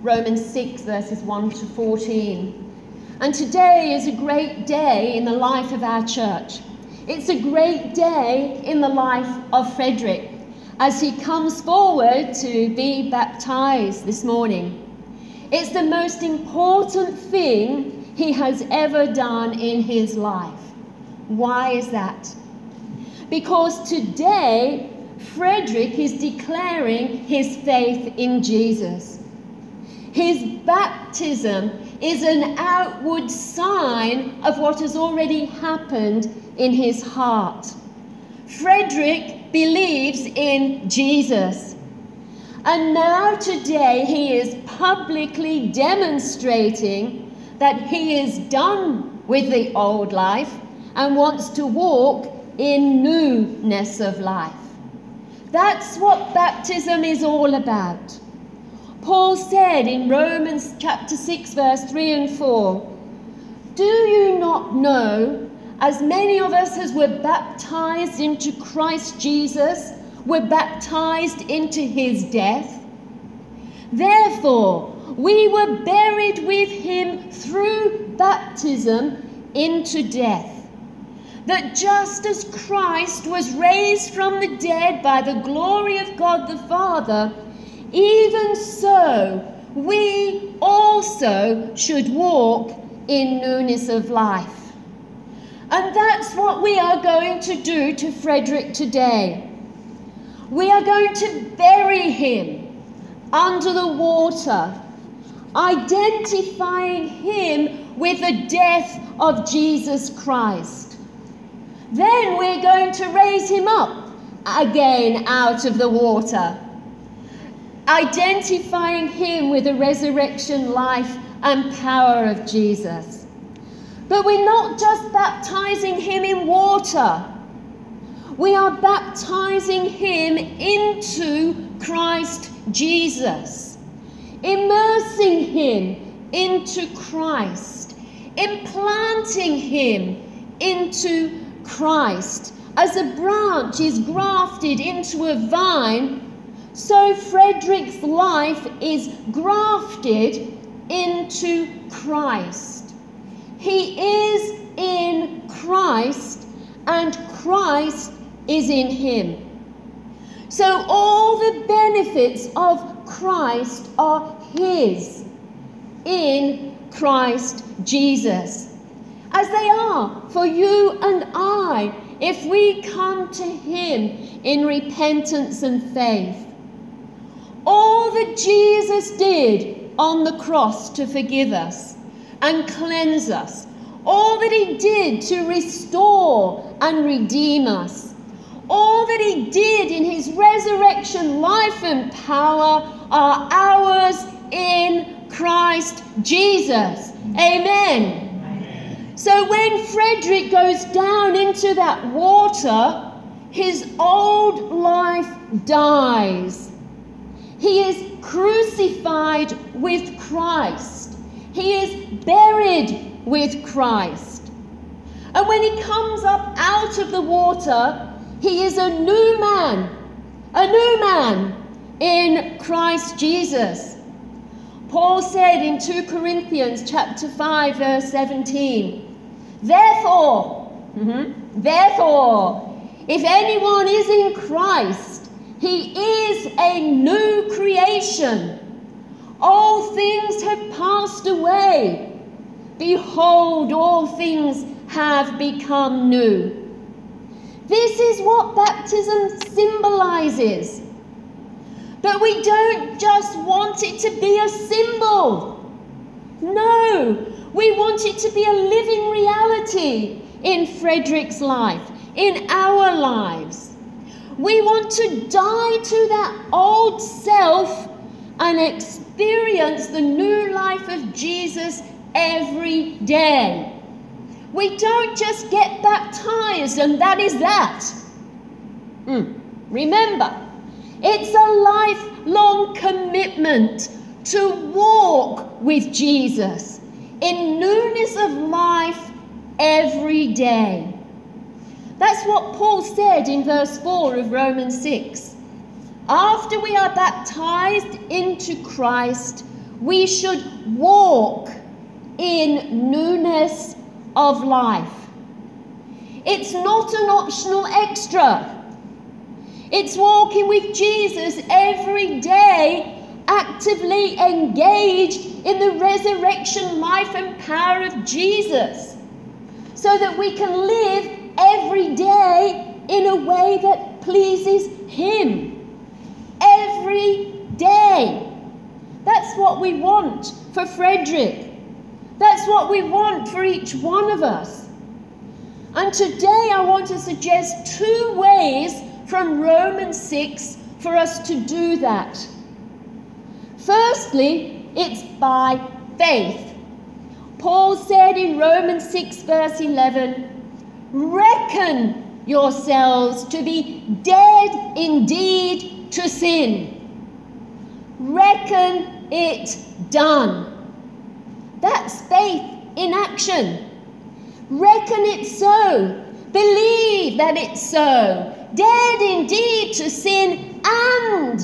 Romans 6, verses 1 to 14. And today is a great day in the life of our church. It's a great day in the life of Frederick as he comes forward to be baptized this morning. It's the most important thing he has ever done in his life. Why is that? Because today, Frederick is declaring his faith in Jesus. His baptism is an outward sign of what has already happened in his heart. Frederick believes in Jesus. And now, today, he is publicly demonstrating that he is done with the old life and wants to walk in newness of life. That's what baptism is all about. Paul said in Romans chapter 6, verse 3 and 4 Do you not know, as many of us as were baptized into Christ Jesus, were baptized into his death? Therefore, we were buried with him through baptism into death. That just as Christ was raised from the dead by the glory of God the Father, even so, we also should walk in newness of life. And that's what we are going to do to Frederick today. We are going to bury him under the water, identifying him with the death of Jesus Christ. Then we're going to raise him up again out of the water identifying him with the resurrection life and power of Jesus. But we're not just baptizing him in water, we are baptizing him into Christ Jesus, immersing him into Christ, implanting him into Christ. As a branch is grafted into a vine, so Frederick's life is grafted into Christ. He is in Christ, and Christ is in him. So all the benefits of Christ are his in Christ Jesus, as they are for you and I if we come to him in repentance and faith. All that Jesus did on the cross to forgive us and cleanse us, all that he did to restore and redeem us, all that he did in his resurrection life and power are ours in Christ Jesus. Amen. Amen. So when Frederick goes down into that water, his old life dies he is crucified with Christ. He is buried with Christ. And when he comes up out of the water, he is a new man, a new man in Christ Jesus. Paul said in 2 Corinthians chapter 5 verse 17, Therefore, mm-hmm, therefore, if anyone is in Christ, he is a new creation. All things have passed away. Behold, all things have become new. This is what baptism symbolizes. But we don't just want it to be a symbol. No, we want it to be a living reality in Frederick's life, in our lives. We want to die to that old self and experience the new life of Jesus every day. We don't just get baptized and that is that. Mm. Remember, it's a lifelong commitment to walk with Jesus in newness of life every day. That's what Paul said in verse 4 of Romans 6. after we are baptized into Christ, we should walk in newness of life. It's not an optional extra. It's walking with Jesus every day, actively engaged in the resurrection life and power of Jesus, so that we can live every day in a way that pleases Him. Every day. That's what we want for Frederick. That's what we want for each one of us. And today I want to suggest two ways from Romans 6 for us to do that. Firstly, it's by faith. Paul said in Romans 6, verse 11, Reckon yourselves to be dead indeed to sin. Reckon it done. That's faith in action. Reckon it so. Believe that it's so. Dead indeed to sin and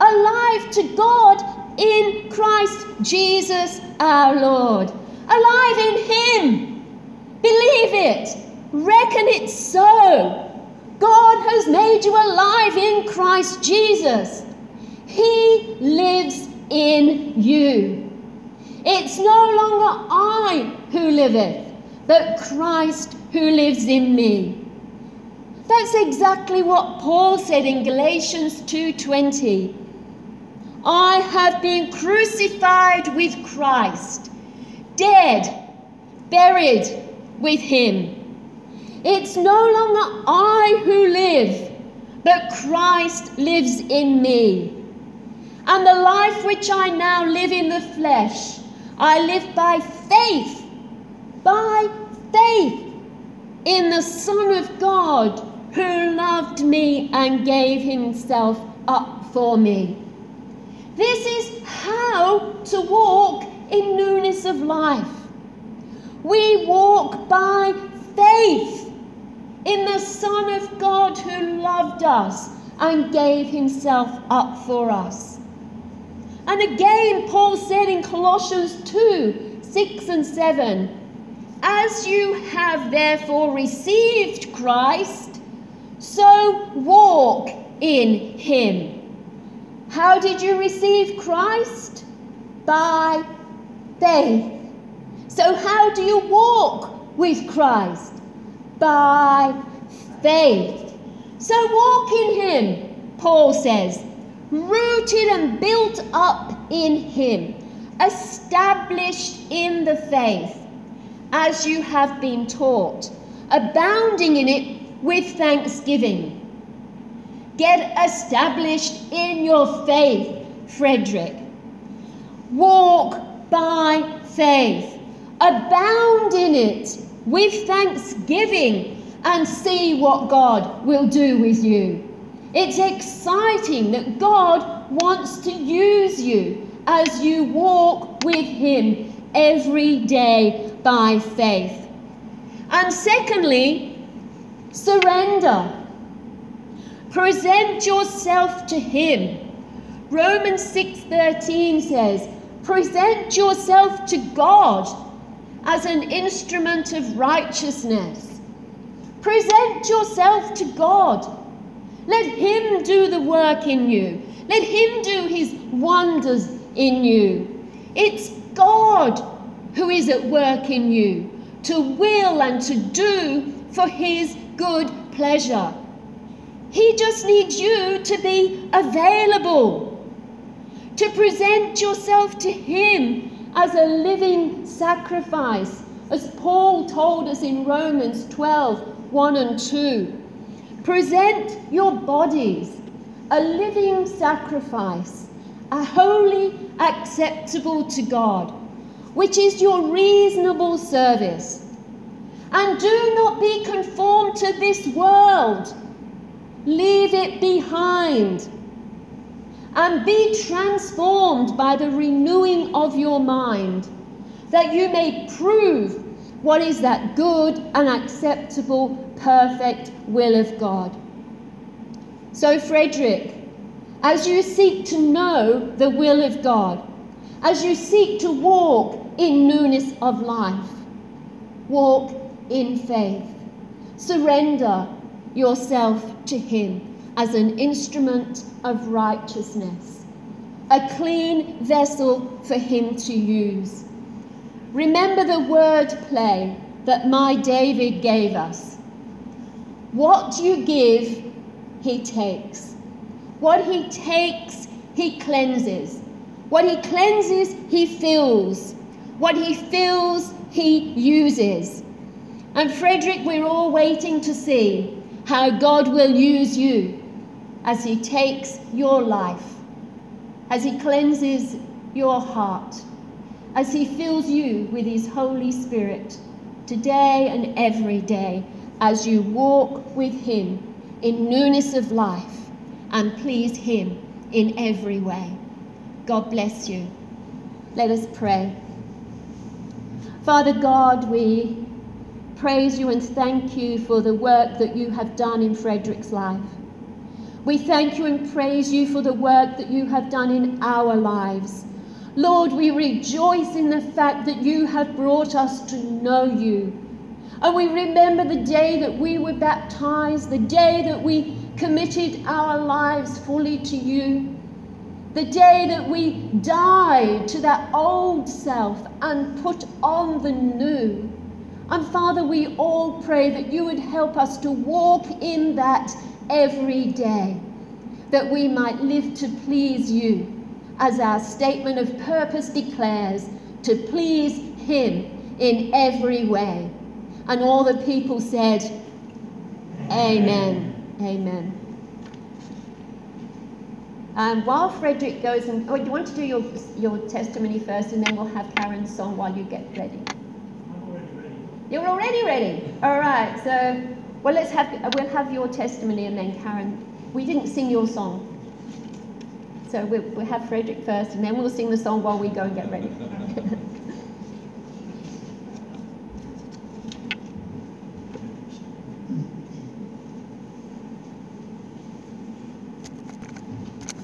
alive to God in Christ Jesus our Lord. Alive in Him. Believe it. Reckon it so. God has made you alive in Christ Jesus. He lives in you. It's no longer I who liveth, but Christ who lives in me. That's exactly what Paul said in Galatians 2:20. I have been crucified with Christ, dead, buried with him. It's no longer I who live, but Christ lives in me. And the life which I now live in the flesh, I live by faith, by faith in the Son of God who loved me and gave himself up for me. This is how to walk in newness of life. We walk by faith in the Son of God who loved us and gave himself up for us. And again, Paul said in Colossians 2 6 and 7 As you have therefore received Christ, so walk in him. How did you receive Christ? By faith. So, how do you walk with Christ? By faith. So, walk in him, Paul says rooted and built up in Him, established in the faith, as you have been taught, abounding in it with thanksgiving. Get established in your faith, Frederick. Walk by faith, abound in it with thanksgiving, and see what God will do with you. It's exciting that God wants to use you as you walk with Him every day by faith. And secondly, surrender. Present yourself to Him. Romans 6:13 says, "Present yourself to God as an instrument of righteousness." Present yourself to God let Him do the work in you. Let Him do His wonders in you. It's God who is at work in you to will and to do for His good pleasure. He just needs you to be available, to present yourself to Him as a living sacrifice, as Paul told us in Romans 12 1 and 2. Present your bodies a living sacrifice, a holy, acceptable to God, which is your reasonable service. And do not be conformed to this world. Leave it behind. And be transformed by the renewing of your mind, that you may prove what is that good and acceptable, perfect will of God? So, Frederick, as you seek to know the will of God, as you seek to walk in newness of life, walk in faith. Surrender yourself to Him as an instrument of righteousness, a clean vessel for Him to use. Remember the word play that my David gave us. What you give, He takes. What He takes, He cleanses. What He cleanses, He fills. What He fills, He uses. And Frederick, we're all waiting to see how God will use you as He takes your life, as He cleanses your heart, as He fills you with His Holy Spirit today and every day, as you walk with Him in newness of life and please Him in every way. God bless you. Let us pray. Father God, we praise you and thank you for the work that you have done in Frederick's life. We thank you and praise you for the work that you have done in our lives. Lord, we rejoice in the fact that you have brought us to know you. And we remember the day that we were baptized, the day that we committed our lives fully to you, the day that we died to that old self and put on the new. And Father, we all pray that you would help us to walk in that every day, that we might live to please you, as our statement of purpose declares, to please Him in every way. And all the people said, Amen. Amen. And while Frederick goes and, oh, do you want to do your, your testimony first and then we'll have Karen's song while you get ready. I'm already ready? You're already ready. All right. So, well, let's have we'll have your testimony and then Karen. We didn't sing your song, so we'll, we'll have Frederick first, and then we'll sing the song while we go and get ready.